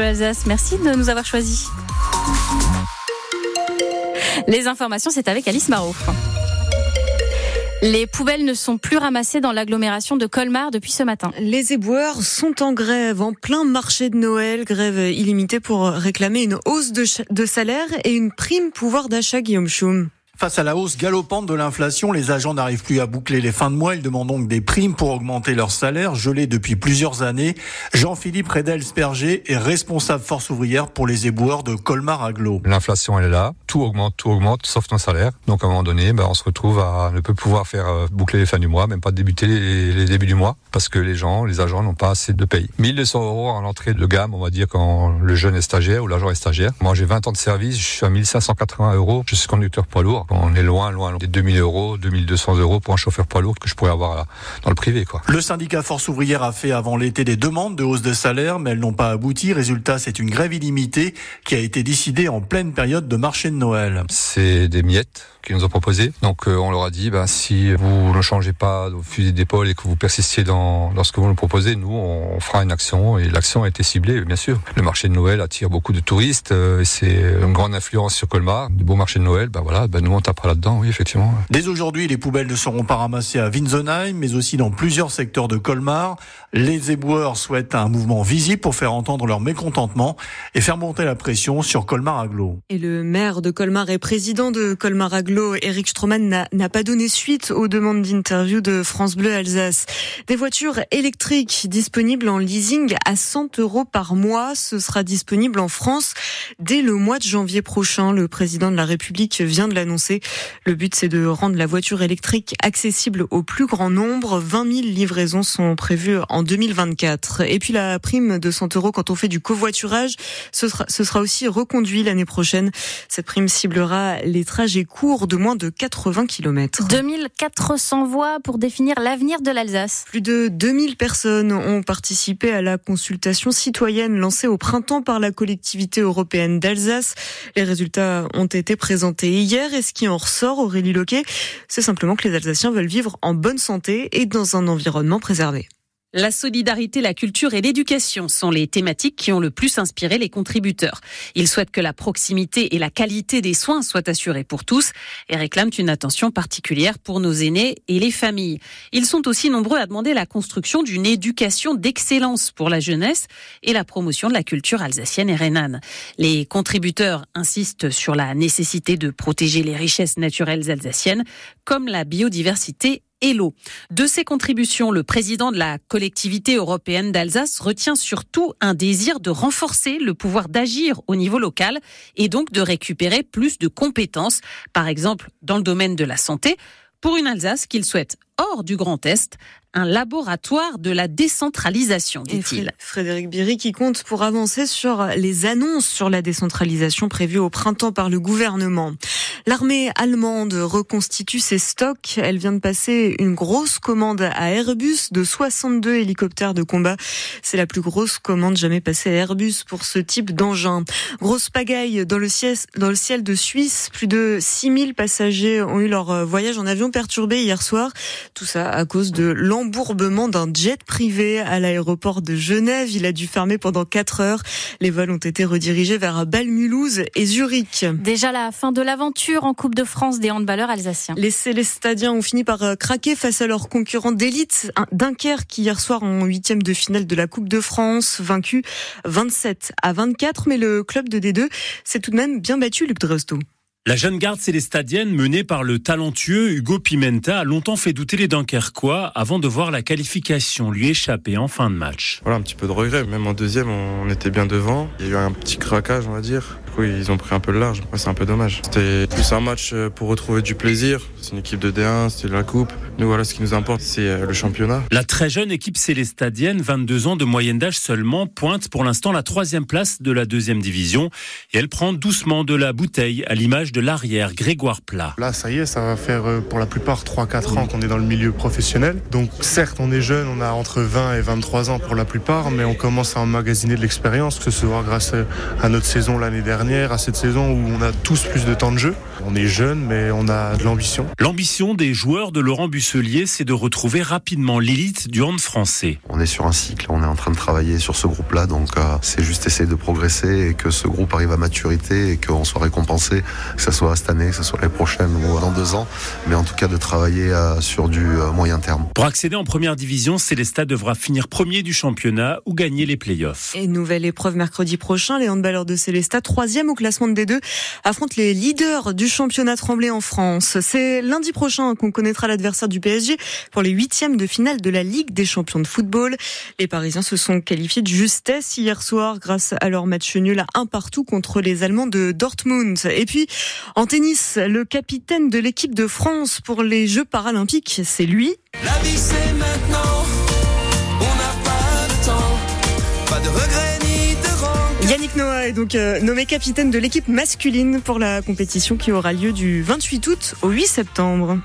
Alsace. Merci de nous avoir choisis. Les informations, c'est avec Alice Marot. Les poubelles ne sont plus ramassées dans l'agglomération de Colmar depuis ce matin. Les éboueurs sont en grève en plein marché de Noël, grève illimitée pour réclamer une hausse de salaire et une prime pouvoir d'achat, Guillaume Schum. Face à la hausse galopante de l'inflation, les agents n'arrivent plus à boucler les fins de mois. Ils demandent donc des primes pour augmenter leur salaire, gelé depuis plusieurs années. Jean-Philippe Redel-Sperger est responsable force ouvrière pour les éboueurs de Colmar Aglo. L'inflation, elle est là. Tout augmente, tout augmente, sauf nos salaires. Donc, à un moment donné, bah, on se retrouve à ne peut pouvoir faire euh, boucler les fins du mois, même pas débuter les, les débuts du mois, parce que les gens, les agents n'ont pas assez de paye. 1200 euros en entrée de gamme, on va dire, quand le jeune est stagiaire ou l'agent est stagiaire. Moi, j'ai 20 ans de service, je suis à 1580 euros. Je suis conducteur poids lourd. On est loin, loin, loin des 2000 euros, 2200 euros pour un chauffeur poids lourd que je pourrais avoir dans le privé. Quoi. Le syndicat Force ouvrière a fait avant l'été des demandes de hausse de salaire, mais elles n'ont pas abouti. Résultat, c'est une grève illimitée qui a été décidée en pleine période de marché de Noël. C'est des miettes qui nous ont proposé. Donc euh, on leur a dit, ben, si vous ne changez pas vos fusils d'épaule et que vous persistiez dans, dans ce que vous nous proposez, nous, on fera une action. Et l'action a été ciblée, bien sûr. Le marché de Noël attire beaucoup de touristes euh, et c'est une grande influence sur Colmar. Du beau marché de Noël, ben voilà, ben nous on tapera là-dedans, oui, effectivement. Dès aujourd'hui, les poubelles ne seront pas ramassées à Winsenheim, mais aussi dans plusieurs secteurs de Colmar. Les éboueurs souhaitent un mouvement visible pour faire entendre leur mécontentement et faire monter la pression sur Colmar Aglo. Et le maire de Colmar et président de Colmar Aglo Eric Stroman n'a pas donné suite aux demandes d'interview de France Bleu Alsace. Des voitures électriques disponibles en leasing à 100 euros par mois. Ce sera disponible en France dès le mois de janvier prochain. Le président de la République vient de l'annoncer. Le but, c'est de rendre la voiture électrique accessible au plus grand nombre. 20 000 livraisons sont prévues en 2024. Et puis la prime de 100 euros quand on fait du covoiturage, ce sera, ce sera aussi reconduit l'année prochaine. Cette prime ciblera les trajets courts de moins de 80 km. 2400 voix pour définir l'avenir de l'Alsace. Plus de 2000 personnes ont participé à la consultation citoyenne lancée au printemps par la collectivité européenne d'Alsace. Les résultats ont été présentés hier et ce qui en ressort, Aurélie Loquet, c'est simplement que les Alsaciens veulent vivre en bonne santé et dans un environnement préservé. La solidarité, la culture et l'éducation sont les thématiques qui ont le plus inspiré les contributeurs. Ils souhaitent que la proximité et la qualité des soins soient assurées pour tous et réclament une attention particulière pour nos aînés et les familles. Ils sont aussi nombreux à demander la construction d'une éducation d'excellence pour la jeunesse et la promotion de la culture alsacienne et rhénane. Les contributeurs insistent sur la nécessité de protéger les richesses naturelles alsaciennes comme la biodiversité l'eau. De ses contributions, le président de la collectivité européenne d'Alsace retient surtout un désir de renforcer le pouvoir d'agir au niveau local et donc de récupérer plus de compétences, par exemple dans le domaine de la santé, pour une Alsace qu'il souhaite hors du Grand Est, un laboratoire de la décentralisation, dit-il. Frédéric Biry qui compte pour avancer sur les annonces sur la décentralisation prévues au printemps par le gouvernement. L'armée allemande reconstitue ses stocks. Elle vient de passer une grosse commande à Airbus de 62 hélicoptères de combat. C'est la plus grosse commande jamais passée à Airbus pour ce type d'engin. Grosse pagaille dans le ciel, de Suisse. Plus de 6000 passagers ont eu leur voyage en avion perturbé hier soir. Tout ça à cause de l'embourbement d'un jet privé à l'aéroport de Genève. Il a dû fermer pendant 4 heures. Les vols ont été redirigés vers Bâle, Mulhouse et Zurich. Déjà la fin de l'aventure en Coupe de France des handballeurs alsaciens. Les Célestadiens ont fini par euh, craquer face à leurs concurrents d'élite. Dunkerque hier soir en huitième de finale de la Coupe de France, vaincu 27 à 24. Mais le club de D2 s'est tout de même bien battu, Luc Dresto. La jeune garde célestadienne menée par le talentueux Hugo Pimenta a longtemps fait douter les Dunkerquois avant de voir la qualification lui échapper en fin de match. Voilà, un petit peu de regret. Même en deuxième, on était bien devant. Il y a eu un petit craquage, on va dire. Du coup, ils ont pris un peu le large. c'est un peu dommage. C'était plus un match euh, pour retrouver du plaisir. C'est une équipe de D1, c'est la coupe. Nous, voilà, ce qui nous importe, c'est euh, le championnat. La très jeune équipe célestadienne, 22 ans de moyenne d'âge seulement, pointe pour l'instant la troisième place de la deuxième division. Et elle prend doucement de la bouteille à l'image de l'arrière Grégoire Plat. Là, ça y est, ça va faire euh, pour la plupart 3-4 ans qu'on est dans le milieu professionnel. Donc certes, on est jeune, on a entre 20 et 23 ans pour la plupart, mais on commence à emmagasiner de l'expérience, que ce soit grâce à notre saison l'année dernière dernière, à cette saison où on a tous plus de temps de jeu. On est jeune, mais on a de l'ambition. L'ambition des joueurs de Laurent Busselier, c'est de retrouver rapidement l'élite du hand français. On est sur un cycle, on est en train de travailler sur ce groupe-là, donc euh, c'est juste essayer de progresser et que ce groupe arrive à maturité et qu'on soit récompensé, que ce soit cette année, que ce soit l'année prochaine ou dans deux ans, mais en tout cas de travailler euh, sur du euh, moyen terme. Pour accéder en première division, Célestat devra finir premier du championnat ou gagner les playoffs. Et nouvelle épreuve mercredi prochain, les handballeurs de Célestat, troisième au classement de D2, affrontent les leaders du championnat tremblé en France. C'est lundi prochain qu'on connaîtra l'adversaire du PSG pour les huitièmes de finale de la Ligue des champions de football. Les Parisiens se sont qualifiés de justesse hier soir grâce à leur match nul à un partout contre les Allemands de Dortmund. Et puis, en tennis, le capitaine de l'équipe de France pour les Jeux paralympiques, c'est lui. La vie c'est maintenant, Yannick Noah est donc euh, nommé capitaine de l'équipe masculine pour la compétition qui aura lieu du 28 août au 8 septembre.